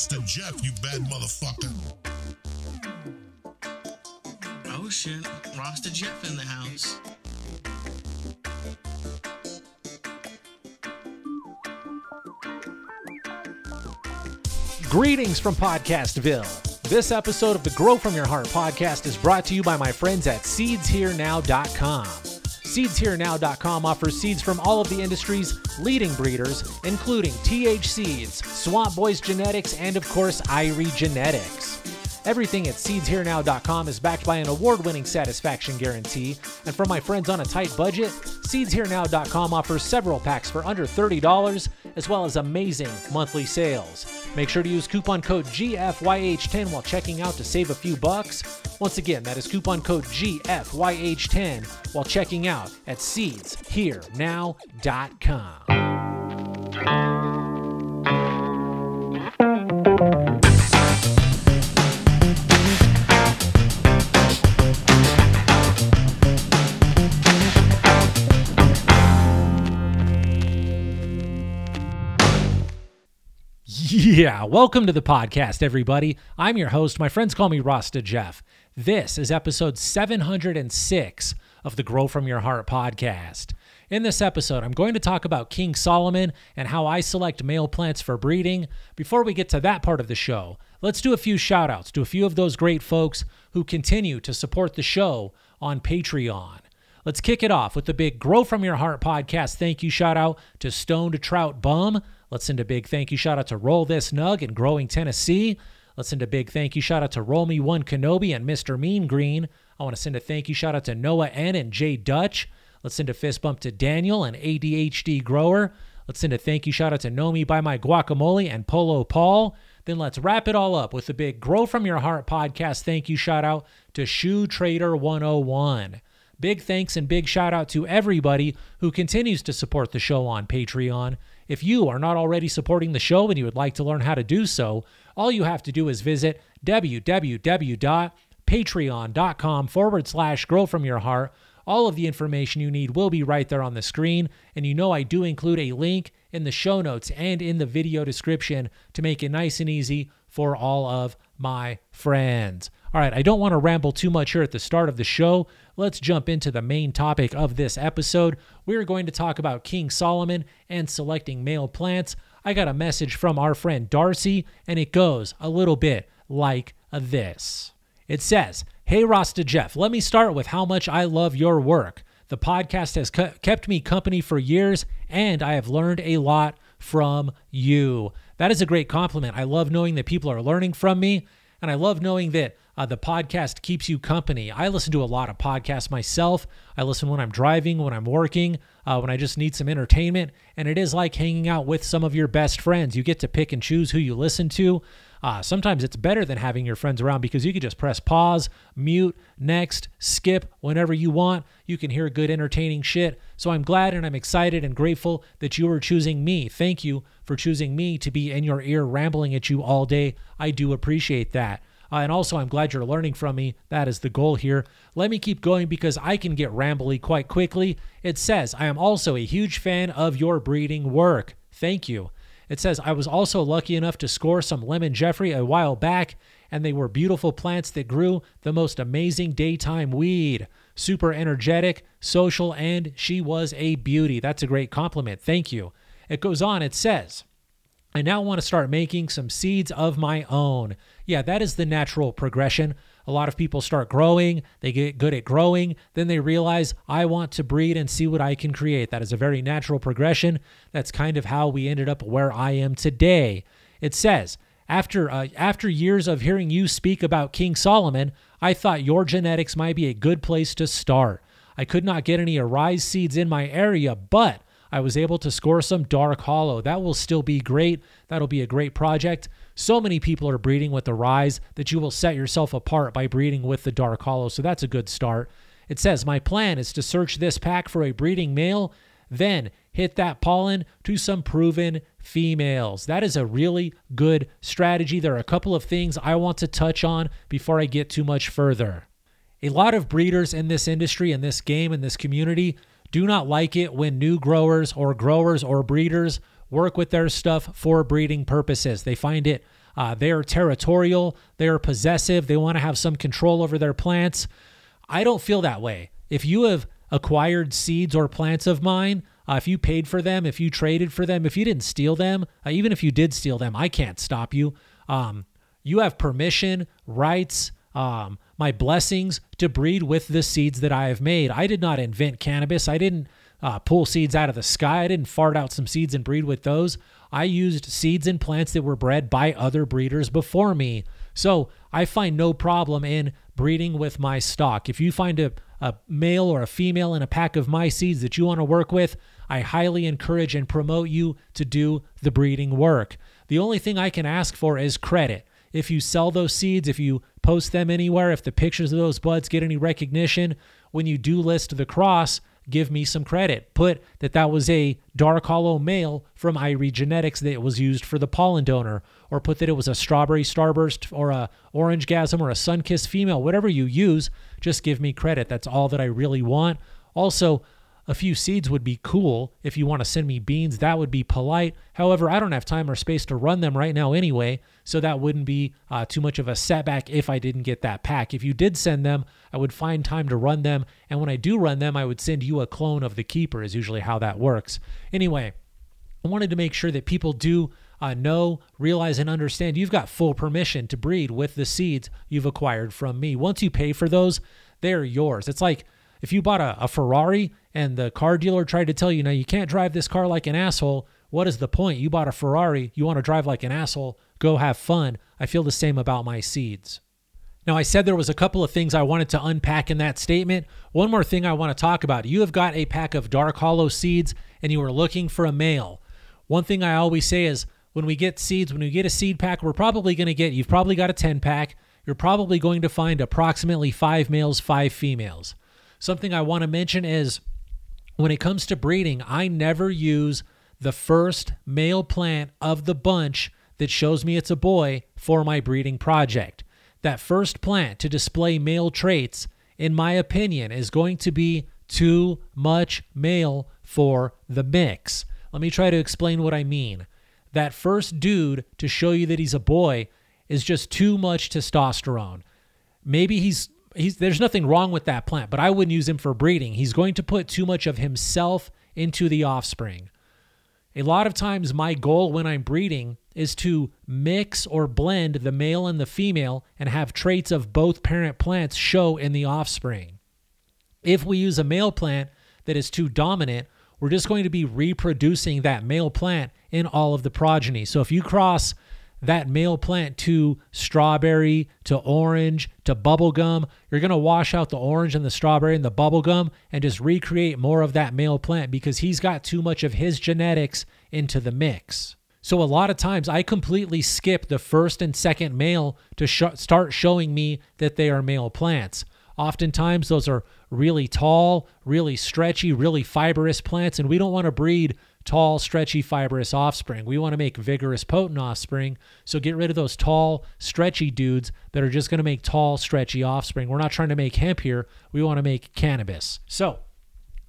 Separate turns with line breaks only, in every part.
Rasta Jeff, you bad motherfucker.
Oh shit, Rasta Jeff in the house.
Greetings from Podcastville. This episode of the Grow From Your Heart podcast is brought to you by my friends at SeedsHereNow.com. SeedsHereNow.com offers seeds from all of the industry's leading breeders, including TH Seeds, Swamp Boys Genetics, and of course, Irie Genetics. Everything at SeedsHereNow.com is backed by an award winning satisfaction guarantee. And for my friends on a tight budget, SeedsHereNow.com offers several packs for under $30, as well as amazing monthly sales. Make sure to use coupon code GFYH10 while checking out to save a few bucks. Once again, that is coupon code GFYH10 while checking out at SeedsHereNow.com. Yeah, welcome to the podcast, everybody. I'm your host. My friends call me Rasta Jeff. This is episode 706 of the Grow From Your Heart podcast. In this episode, I'm going to talk about King Solomon and how I select male plants for breeding. Before we get to that part of the show, let's do a few shout outs to a few of those great folks who continue to support the show on Patreon. Let's kick it off with the big Grow From Your Heart podcast thank you shout out to Stoned Trout Bum. Let's send a big thank you shout out to Roll This Nug in Growing, Tennessee. Let's send a big thank you shout out to Roll Me One Kenobi and Mr. Mean Green. I want to send a thank you shout out to Noah N and Jay Dutch. Let's send a fist bump to Daniel and ADHD Grower. Let's send a thank you shout out to Know Me by My Guacamole and Polo Paul. Then let's wrap it all up with the big Grow From Your Heart podcast thank you shout out to Shoe Trader 101. Big thanks and big shout out to everybody who continues to support the show on Patreon. If you are not already supporting the show and you would like to learn how to do so, all you have to do is visit www.patreon.com forward slash grow from your heart. All of the information you need will be right there on the screen. And you know, I do include a link in the show notes and in the video description to make it nice and easy for all of my friends. All right, I don't want to ramble too much here at the start of the show. Let's jump into the main topic of this episode. We're going to talk about King Solomon and selecting male plants. I got a message from our friend Darcy, and it goes a little bit like this. It says, Hey Rasta Jeff, let me start with how much I love your work. The podcast has kept me company for years, and I have learned a lot from you. That is a great compliment. I love knowing that people are learning from me, and I love knowing that uh, the podcast keeps you company. I listen to a lot of podcasts myself. I listen when I'm driving, when I'm working, uh, when I just need some entertainment. And it is like hanging out with some of your best friends. You get to pick and choose who you listen to. Uh, sometimes it's better than having your friends around because you can just press pause, mute, next, skip whenever you want. You can hear good, entertaining shit. So I'm glad and I'm excited and grateful that you are choosing me. Thank you for choosing me to be in your ear rambling at you all day. I do appreciate that. Uh, and also, I'm glad you're learning from me. That is the goal here. Let me keep going because I can get rambly quite quickly. It says, I am also a huge fan of your breeding work. Thank you. It says, I was also lucky enough to score some Lemon Jeffrey a while back, and they were beautiful plants that grew the most amazing daytime weed. Super energetic, social, and she was a beauty. That's a great compliment. Thank you. It goes on, it says, I now want to start making some seeds of my own. Yeah, that is the natural progression. A lot of people start growing, they get good at growing, then they realize, I want to breed and see what I can create. That is a very natural progression. That's kind of how we ended up where I am today. It says, after, uh, after years of hearing you speak about King Solomon, I thought your genetics might be a good place to start. I could not get any Arise seeds in my area, but I was able to score some Dark Hollow. That will still be great. That'll be a great project. So many people are breeding with the Rise that you will set yourself apart by breeding with the Dark Hollow. So that's a good start. It says, My plan is to search this pack for a breeding male, then hit that pollen to some proven females. That is a really good strategy. There are a couple of things I want to touch on before I get too much further. A lot of breeders in this industry, in this game, in this community do not like it when new growers or growers or breeders work with their stuff for breeding purposes. They find it Uh, they're territorial, they're possessive, they want to have some control over their plants. I don't feel that way. If you have acquired seeds or plants of mine, uh, if you paid for them, if you traded for them, if you didn't steal them, uh, even if you did steal them, I can't stop you. Um, you have permission, rights, um, my blessings to breed with the seeds that I have made. I did not invent cannabis. I didn't uh, pull seeds out of the sky. I didn't fart out some seeds and breed with those. I used seeds and plants that were bred by other breeders before me. So I find no problem in breeding with my stock. If you find a, a male or a female in a pack of my seeds that you want to work with, I highly encourage and promote you to do the breeding work. The only thing I can ask for is credit. If you sell those seeds, if you post them anywhere, if the pictures of those buds get any recognition, when you do list the cross, give me some credit. Put that that was a dark hollow male from Irie Genetics that was used for the pollen donor, or put that it was a strawberry starburst or a orange gasm or a sun-kissed female. Whatever you use, just give me credit. That's all that I really want. Also, a few seeds would be cool. If you want to send me beans, that would be polite. However, I don't have time or space to run them right now anyway, so that wouldn't be uh, too much of a setback if I didn't get that pack. If you did send them, I would find time to run them, and when I do run them, I would send you a clone of the keeper, is usually how that works. Anyway, I wanted to make sure that people do uh, know, realize, and understand you've got full permission to breed with the seeds you've acquired from me. Once you pay for those, they're yours. It's like if you bought a, a Ferrari and the car dealer tried to tell you, now you can't drive this car like an asshole, what is the point? You bought a Ferrari, you want to drive like an asshole, go have fun. I feel the same about my seeds. Now, I said there was a couple of things I wanted to unpack in that statement. One more thing I want to talk about. You have got a pack of dark hollow seeds and you are looking for a male. One thing I always say is when we get seeds, when we get a seed pack, we're probably going to get, you've probably got a 10 pack. You're probably going to find approximately five males, five females. Something I want to mention is when it comes to breeding, I never use the first male plant of the bunch that shows me it's a boy for my breeding project. That first plant to display male traits, in my opinion, is going to be too much male for the mix. Let me try to explain what I mean. That first dude to show you that he's a boy is just too much testosterone. Maybe he's he's there's nothing wrong with that plant, but I wouldn't use him for breeding. He's going to put too much of himself into the offspring. A lot of times my goal when I'm breeding is to mix or blend the male and the female and have traits of both parent plants show in the offspring. If we use a male plant that is too dominant, we're just going to be reproducing that male plant in all of the progeny. So if you cross that male plant to strawberry, to orange, to bubblegum. You're going to wash out the orange and the strawberry and the bubblegum and just recreate more of that male plant because he's got too much of his genetics into the mix. So a lot of times I completely skip the first and second male to sh- start showing me that they are male plants. Oftentimes those are really tall, really stretchy, really fibrous plants and we don't want to breed tall, stretchy, fibrous offspring. We want to make vigorous, potent offspring. So get rid of those tall, stretchy dudes that are just going to make tall, stretchy offspring. We're not trying to make hemp here. We want to make cannabis. So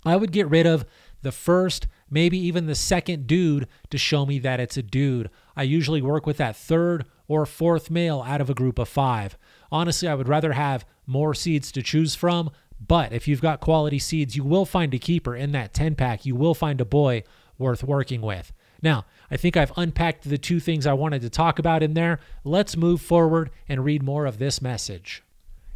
I would get rid of the first, maybe even the second dude to show me that it's a dude. I usually work with that third or fourth male out of a group of five. Honestly, I would rather have more seeds to choose from. But if you've got quality seeds, you will find a keeper in that 10 pack. You will find a boy worth working with. Now, I think I've unpacked the two things I wanted to talk about in there. Let's move forward and read more of this message.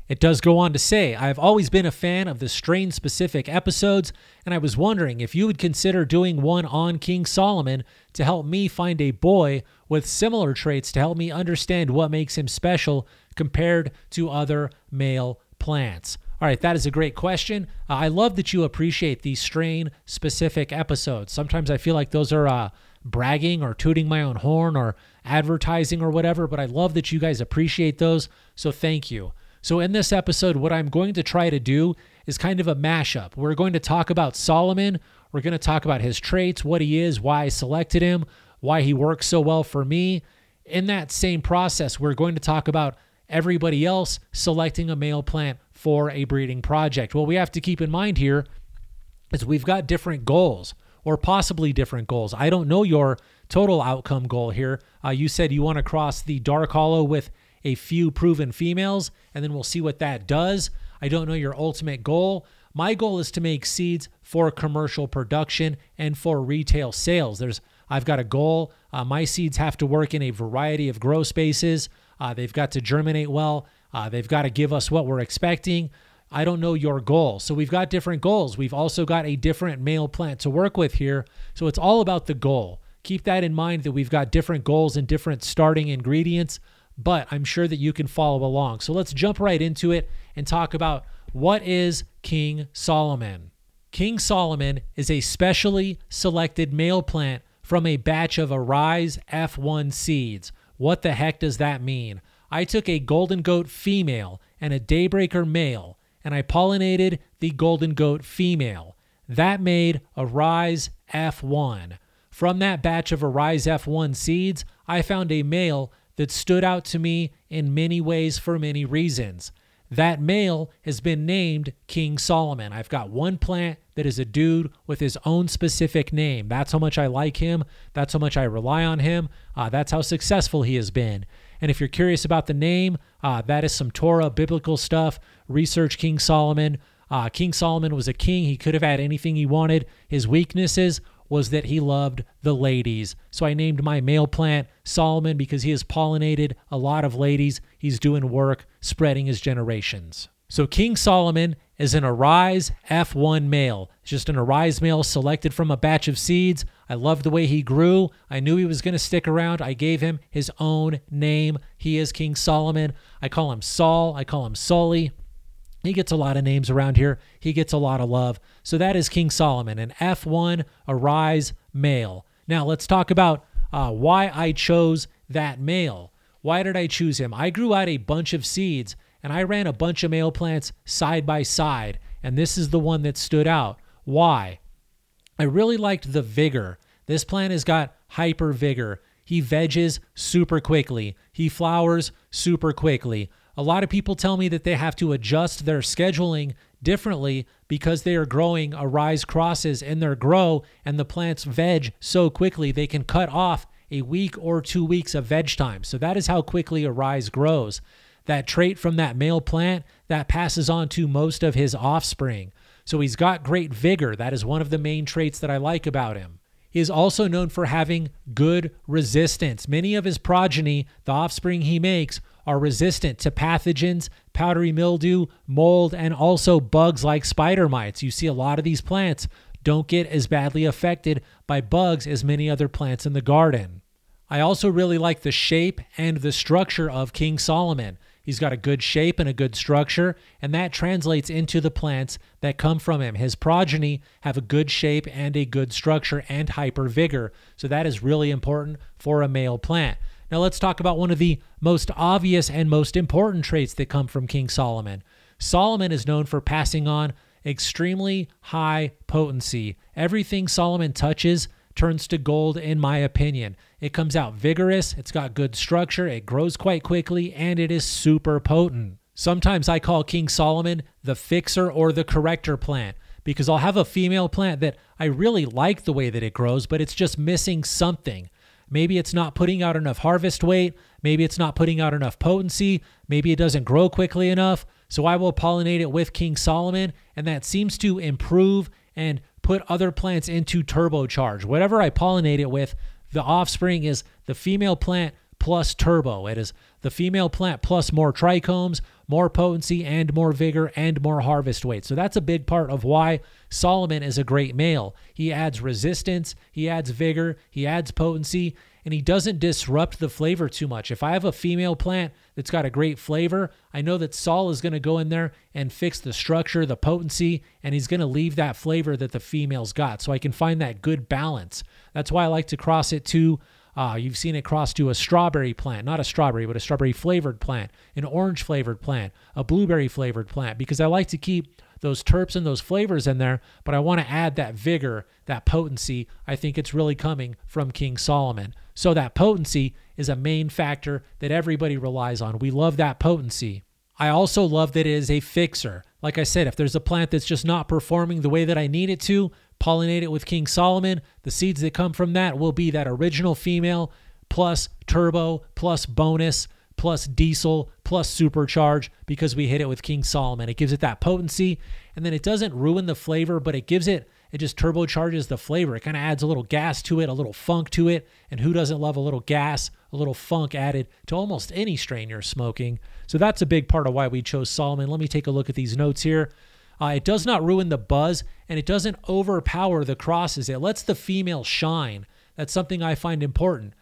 It does go on to say, I've always been a fan of the strain specific episodes, and I was wondering if you would consider doing one on King Solomon to help me find a boy with similar traits to help me understand what makes him special compared to other male plants. All right, that is a great question. Uh, I love that you appreciate these strain specific episodes. Sometimes I feel like those are uh, bragging or tooting my own horn or advertising or whatever, but I love that you guys appreciate those. So thank you. So, in this episode, what I'm going to try to do is kind of a mashup. We're going to talk about Solomon. We're going to talk about his traits, what he is, why I selected him, why he works so well for me. In that same process, we're going to talk about everybody else selecting a male plant for a breeding project. What we have to keep in mind here is we've got different goals or possibly different goals. I don't know your total outcome goal here. Uh, you said you want to cross the dark hollow with a few proven females, and then we'll see what that does. I don't know your ultimate goal. My goal is to make seeds for commercial production and for retail sales. There's I've got a goal. Uh, my seeds have to work in a variety of grow spaces. Uh, they've got to germinate well. Uh, they've got to give us what we're expecting. I don't know your goal. So we've got different goals. We've also got a different male plant to work with here. So it's all about the goal. Keep that in mind that we've got different goals and different starting ingredients, but I'm sure that you can follow along. So let's jump right into it and talk about what is King Solomon. King Solomon is a specially selected male plant from a batch of Arise F1 seeds. What the heck does that mean? I took a golden goat female and a daybreaker male, and I pollinated the golden goat female. That made Arise F1. From that batch of Arise F1 seeds, I found a male that stood out to me in many ways for many reasons. That male has been named King Solomon. I've got one plant that is a dude with his own specific name. That's how much I like him. That's how much I rely on him. Uh, that's how successful he has been. And if you're curious about the name, uh, that is some Torah biblical stuff. Research King Solomon. Uh, king Solomon was a king. He could have had anything he wanted. His weaknesses was that he loved the ladies. So I named my male plant Solomon because he has pollinated a lot of ladies. He's doing work spreading his generations. So King Solomon is an Arise F1 male. It's just an Arise male selected from a batch of seeds. I loved the way he grew. I knew he was going to stick around. I gave him his own name. He is King Solomon. I call him Saul. I call him Sully. He gets a lot of names around here. He gets a lot of love. So that is King Solomon, an F1 Arise male. Now let's talk about uh, why I chose that male. Why did I choose him? I grew out a bunch of seeds and I ran a bunch of male plants side by side, and this is the one that stood out. Why? I really liked the vigor. This plant has got hyper vigor. He veges super quickly. He flowers super quickly. A lot of people tell me that they have to adjust their scheduling differently because they are growing Arise crosses in their grow and the plants veg so quickly they can cut off a week or two weeks of veg time. So that is how quickly Arise grows. That trait from that male plant that passes on to most of his offspring. So he's got great vigor. That is one of the main traits that I like about him. He is also known for having good resistance. Many of his progeny, the offspring he makes, are resistant to pathogens, powdery mildew, mold, and also bugs like spider mites. You see a lot of these plants don't get as badly affected by bugs as many other plants in the garden. I also really like the shape and the structure of King Solomon. He's got a good shape and a good structure, and that translates into the plants that come from him. His progeny have a good shape and a good structure and hyper vigor, so that is really important for a male plant. Now, let's talk about one of the most obvious and most important traits that come from King Solomon. Solomon is known for passing on extremely high potency. Everything Solomon touches turns to gold, in my opinion. It comes out vigorous, it's got good structure, it grows quite quickly, and it is super potent. Sometimes I call King Solomon the fixer or the corrector plant because I'll have a female plant that I really like the way that it grows, but it's just missing something. Maybe it's not putting out enough harvest weight. Maybe it's not putting out enough potency. Maybe it doesn't grow quickly enough. So I will pollinate it with King Solomon, and that seems to improve and put other plants into turbocharge. Whatever I pollinate it with, the offspring is the female plant plus turbo. It is the female plant plus more trichomes, more potency, and more vigor and more harvest weight. So that's a big part of why Solomon is a great male. He adds resistance, he adds vigor, he adds potency, and he doesn't disrupt the flavor too much. If I have a female plant that's got a great flavor, I know that Saul is going to go in there and fix the structure, the potency, and he's going to leave that flavor that the female's got. So I can find that good balance. That's why I like to cross it to uh, you've seen it cross to a strawberry plant, not a strawberry, but a strawberry flavored plant, an orange flavored plant, a blueberry flavored plant, because I like to keep those terps and those flavors in there, but I want to add that vigor, that potency. I think it's really coming from King Solomon. So that potency is a main factor that everybody relies on. We love that potency. I also love that it is a fixer. Like I said, if there's a plant that's just not performing the way that I need it to, pollinate it with King Solomon. The seeds that come from that will be that original female plus turbo plus bonus plus diesel plus supercharge because we hit it with King Solomon. It gives it that potency and then it doesn't ruin the flavor, but it gives it it just turbocharges the flavor. It kind of adds a little gas to it, a little funk to it. And who doesn't love a little gas, a little funk added to almost any strain you're smoking? So that's a big part of why we chose Solomon. Let me take a look at these notes here. Uh, it does not ruin the buzz and it doesn't overpower the crosses. It lets the female shine. That's something I find important.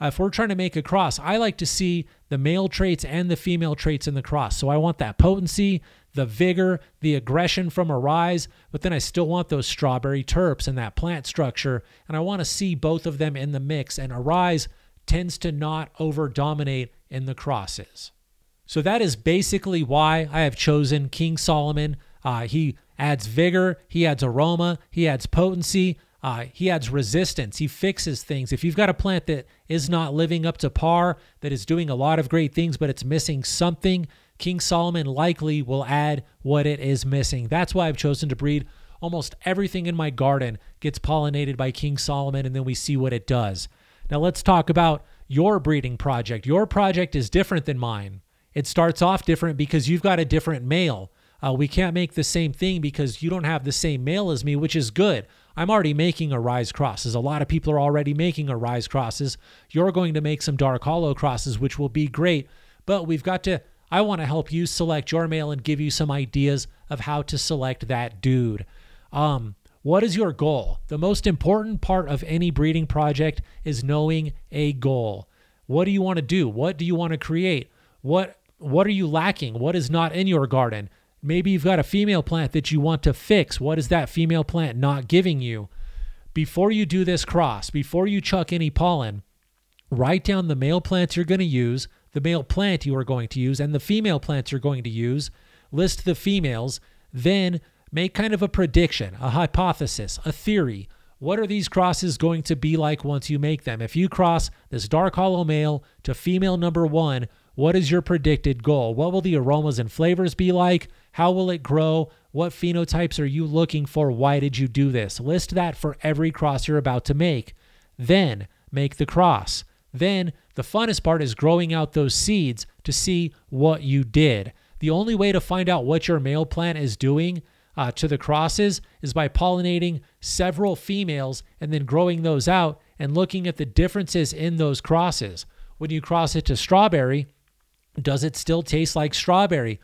Uh, if we're trying to make a cross, I like to see the male traits and the female traits in the cross. So I want that potency, the vigor, the aggression from Arise, but then I still want those strawberry terps and that plant structure. And I want to see both of them in the mix. And Arise tends to not over dominate in the crosses. So that is basically why I have chosen King Solomon. Uh, he adds vigor, he adds aroma, he adds potency. Uh, he adds resistance. He fixes things. If you've got a plant that is not living up to par, that is doing a lot of great things, but it's missing something, King Solomon likely will add what it is missing. That's why I've chosen to breed almost everything in my garden gets pollinated by King Solomon, and then we see what it does. Now, let's talk about your breeding project. Your project is different than mine. It starts off different because you've got a different male. Uh, we can't make the same thing because you don't have the same male as me, which is good. I'm already making Arise crosses. A lot of people are already making Arise crosses. You're going to make some dark hollow crosses, which will be great. But we've got to I want to help you select your male and give you some ideas of how to select that dude. Um, what is your goal? The most important part of any breeding project is knowing a goal. What do you want to do? What do you want to create? What what are you lacking? What is not in your garden? Maybe you've got a female plant that you want to fix. What is that female plant not giving you? Before you do this cross, before you chuck any pollen, write down the male plants you're going to use, the male plant you are going to use and the female plants you're going to use, list the females, then make kind of a prediction, a hypothesis, a theory. What are these crosses going to be like once you make them? If you cross this dark hollow male to female number one, what is your predicted goal? What will the aromas and flavors be like? How will it grow? What phenotypes are you looking for? Why did you do this? List that for every cross you're about to make. Then make the cross. Then the funnest part is growing out those seeds to see what you did. The only way to find out what your male plant is doing uh, to the crosses is by pollinating several females and then growing those out and looking at the differences in those crosses. When you cross it to strawberry, does it still taste like strawberry?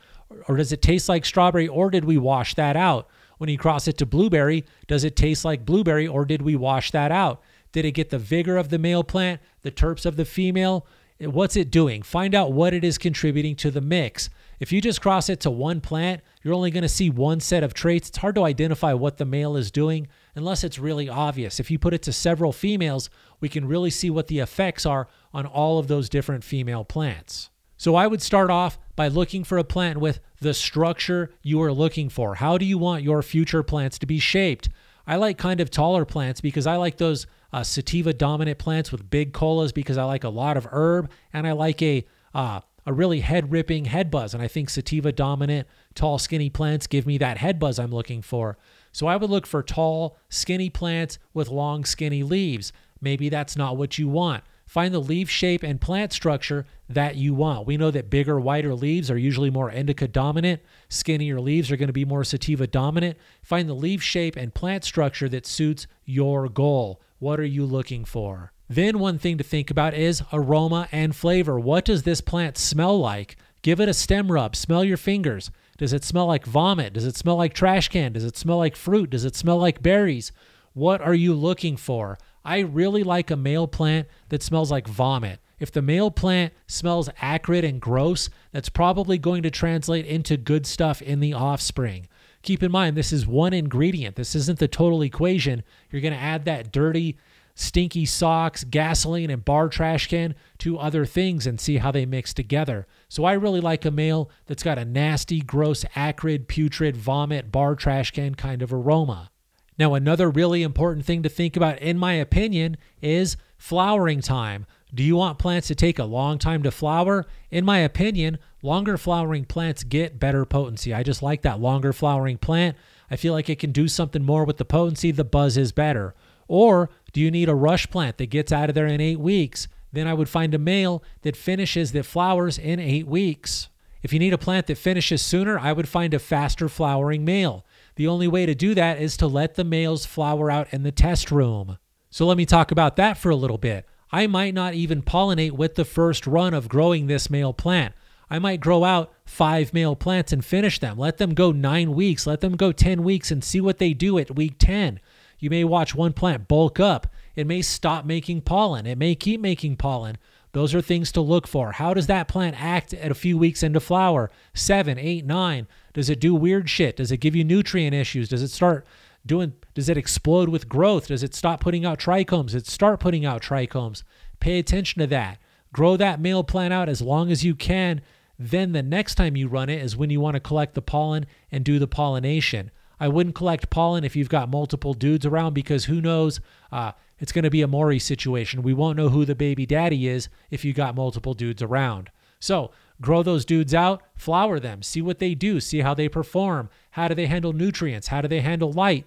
Or does it taste like strawberry, or did we wash that out? When you cross it to blueberry, does it taste like blueberry, or did we wash that out? Did it get the vigor of the male plant, the terps of the female? What's it doing? Find out what it is contributing to the mix. If you just cross it to one plant, you're only going to see one set of traits. It's hard to identify what the male is doing unless it's really obvious. If you put it to several females, we can really see what the effects are on all of those different female plants. So I would start off by looking for a plant with the structure you are looking for. How do you want your future plants to be shaped? I like kind of taller plants because I like those uh, sativa dominant plants with big colas because I like a lot of herb and I like a uh, a really head ripping head buzz. And I think sativa dominant, tall, skinny plants give me that head buzz I'm looking for. So I would look for tall, skinny plants with long, skinny leaves. Maybe that's not what you want. Find the leaf shape and plant structure that you want. We know that bigger, wider leaves are usually more indica dominant. Skinnier leaves are going to be more sativa dominant. Find the leaf shape and plant structure that suits your goal. What are you looking for? Then, one thing to think about is aroma and flavor. What does this plant smell like? Give it a stem rub. Smell your fingers. Does it smell like vomit? Does it smell like trash can? Does it smell like fruit? Does it smell like berries? What are you looking for? I really like a male plant that smells like vomit. If the male plant smells acrid and gross, that's probably going to translate into good stuff in the offspring. Keep in mind, this is one ingredient. This isn't the total equation. You're going to add that dirty, stinky socks, gasoline, and bar trash can to other things and see how they mix together. So I really like a male that's got a nasty, gross, acrid, putrid, vomit, bar trash can kind of aroma. Now, another really important thing to think about, in my opinion, is flowering time. Do you want plants to take a long time to flower? In my opinion, longer flowering plants get better potency. I just like that longer flowering plant. I feel like it can do something more with the potency, the buzz is better. Or do you need a rush plant that gets out of there in eight weeks? Then I would find a male that finishes, that flowers in eight weeks. If you need a plant that finishes sooner, I would find a faster flowering male. The only way to do that is to let the males flower out in the test room. So let me talk about that for a little bit. I might not even pollinate with the first run of growing this male plant. I might grow out five male plants and finish them. Let them go nine weeks, let them go 10 weeks and see what they do at week 10. You may watch one plant bulk up. It may stop making pollen. It may keep making pollen. Those are things to look for. How does that plant act at a few weeks into flower? Seven, eight, nine. Does it do weird shit? Does it give you nutrient issues? Does it start doing, does it explode with growth? Does it stop putting out trichomes? Does it start putting out trichomes? Pay attention to that. Grow that male plant out as long as you can. Then the next time you run it is when you want to collect the pollen and do the pollination. I wouldn't collect pollen if you've got multiple dudes around because who knows? Uh, it's going to be a Maury situation. We won't know who the baby daddy is if you got multiple dudes around. So grow those dudes out, flower them, see what they do, see how they perform. How do they handle nutrients? How do they handle light?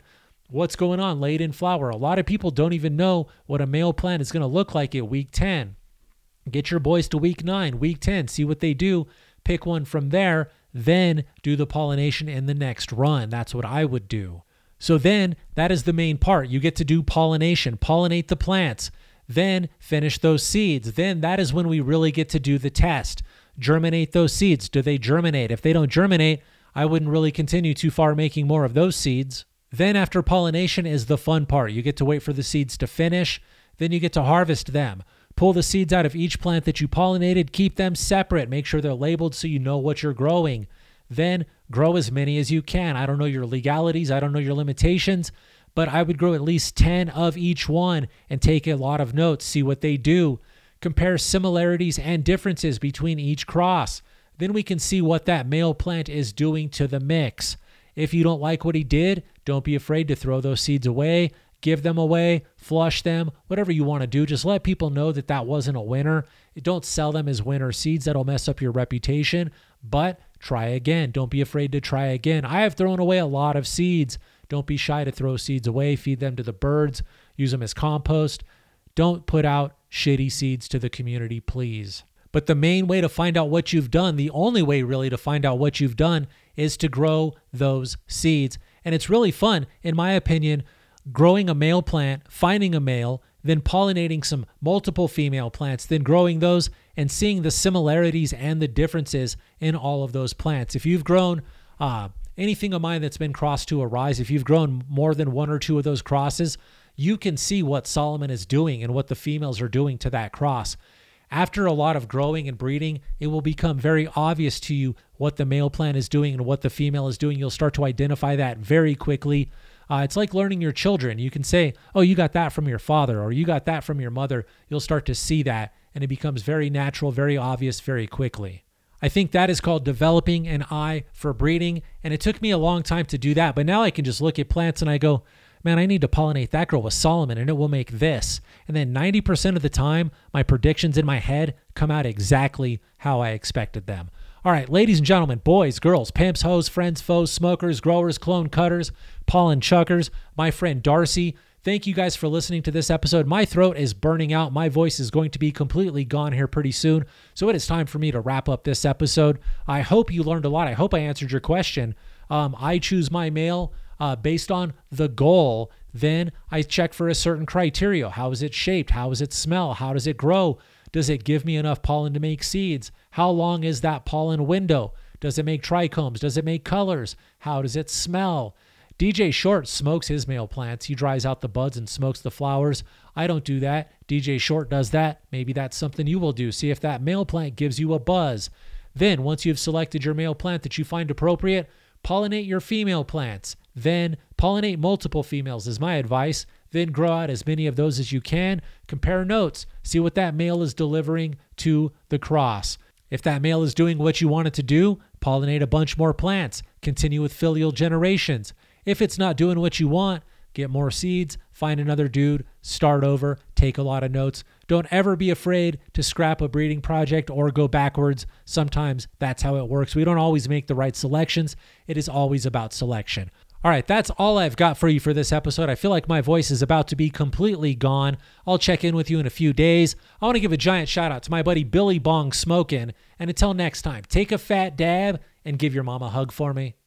What's going on late in flower? A lot of people don't even know what a male plant is going to look like at week 10. Get your boys to week 9, week 10, see what they do, pick one from there, then do the pollination in the next run. That's what I would do. So then that is the main part. You get to do pollination, pollinate the plants, then finish those seeds. Then that is when we really get to do the test. Germinate those seeds. Do they germinate? If they don't germinate, I wouldn't really continue too far making more of those seeds. Then after pollination is the fun part. You get to wait for the seeds to finish, then you get to harvest them. Pull the seeds out of each plant that you pollinated, keep them separate, make sure they're labeled so you know what you're growing. Then grow as many as you can. I don't know your legalities, I don't know your limitations, but I would grow at least 10 of each one and take a lot of notes, see what they do, compare similarities and differences between each cross. Then we can see what that male plant is doing to the mix. If you don't like what he did, don't be afraid to throw those seeds away, give them away, flush them, whatever you want to do. Just let people know that that wasn't a winner. Don't sell them as winner seeds, that'll mess up your reputation. But try again. Don't be afraid to try again. I have thrown away a lot of seeds. Don't be shy to throw seeds away, feed them to the birds, use them as compost. Don't put out shitty seeds to the community, please. But the main way to find out what you've done, the only way really to find out what you've done, is to grow those seeds. And it's really fun, in my opinion, growing a male plant, finding a male, then pollinating some multiple female plants, then growing those and seeing the similarities and the differences in all of those plants. If you've grown uh, anything of mine that's been crossed to Arise, if you've grown more than one or two of those crosses, you can see what Solomon is doing and what the females are doing to that cross. After a lot of growing and breeding, it will become very obvious to you what the male plant is doing and what the female is doing. You'll start to identify that very quickly. Uh, it's like learning your children. You can say, oh, you got that from your father or you got that from your mother. You'll start to see that and it becomes very natural, very obvious, very quickly. I think that is called developing an eye for breeding. And it took me a long time to do that. But now I can just look at plants and I go, man, I need to pollinate that girl with Solomon and it will make this. And then 90% of the time, my predictions in my head come out exactly how I expected them. All right, ladies and gentlemen, boys, girls, pimps, hoes, friends, foes, smokers, growers, clone cutters, pollen chuckers, my friend Darcy. Thank you guys for listening to this episode. My throat is burning out. My voice is going to be completely gone here pretty soon. So it is time for me to wrap up this episode. I hope you learned a lot. I hope I answered your question. Um, I choose my male uh, based on the goal. Then I check for a certain criteria. How is it shaped? How does it smell? How does it grow? Does it give me enough pollen to make seeds? How long is that pollen window? Does it make trichomes? Does it make colors? How does it smell? DJ Short smokes his male plants. He dries out the buds and smokes the flowers. I don't do that. DJ Short does that. Maybe that's something you will do. See if that male plant gives you a buzz. Then, once you've selected your male plant that you find appropriate, pollinate your female plants. Then, pollinate multiple females, is my advice. Then, grow out as many of those as you can. Compare notes. See what that male is delivering to the cross. If that male is doing what you want it to do, pollinate a bunch more plants. Continue with filial generations. If it's not doing what you want, get more seeds, find another dude, start over, take a lot of notes. Don't ever be afraid to scrap a breeding project or go backwards. Sometimes that's how it works. We don't always make the right selections, it is always about selection. All right, that's all I've got for you for this episode. I feel like my voice is about to be completely gone. I'll check in with you in a few days. I want to give a giant shout out to my buddy Billy Bong Smokin'. And until next time, take a fat dab and give your mom a hug for me.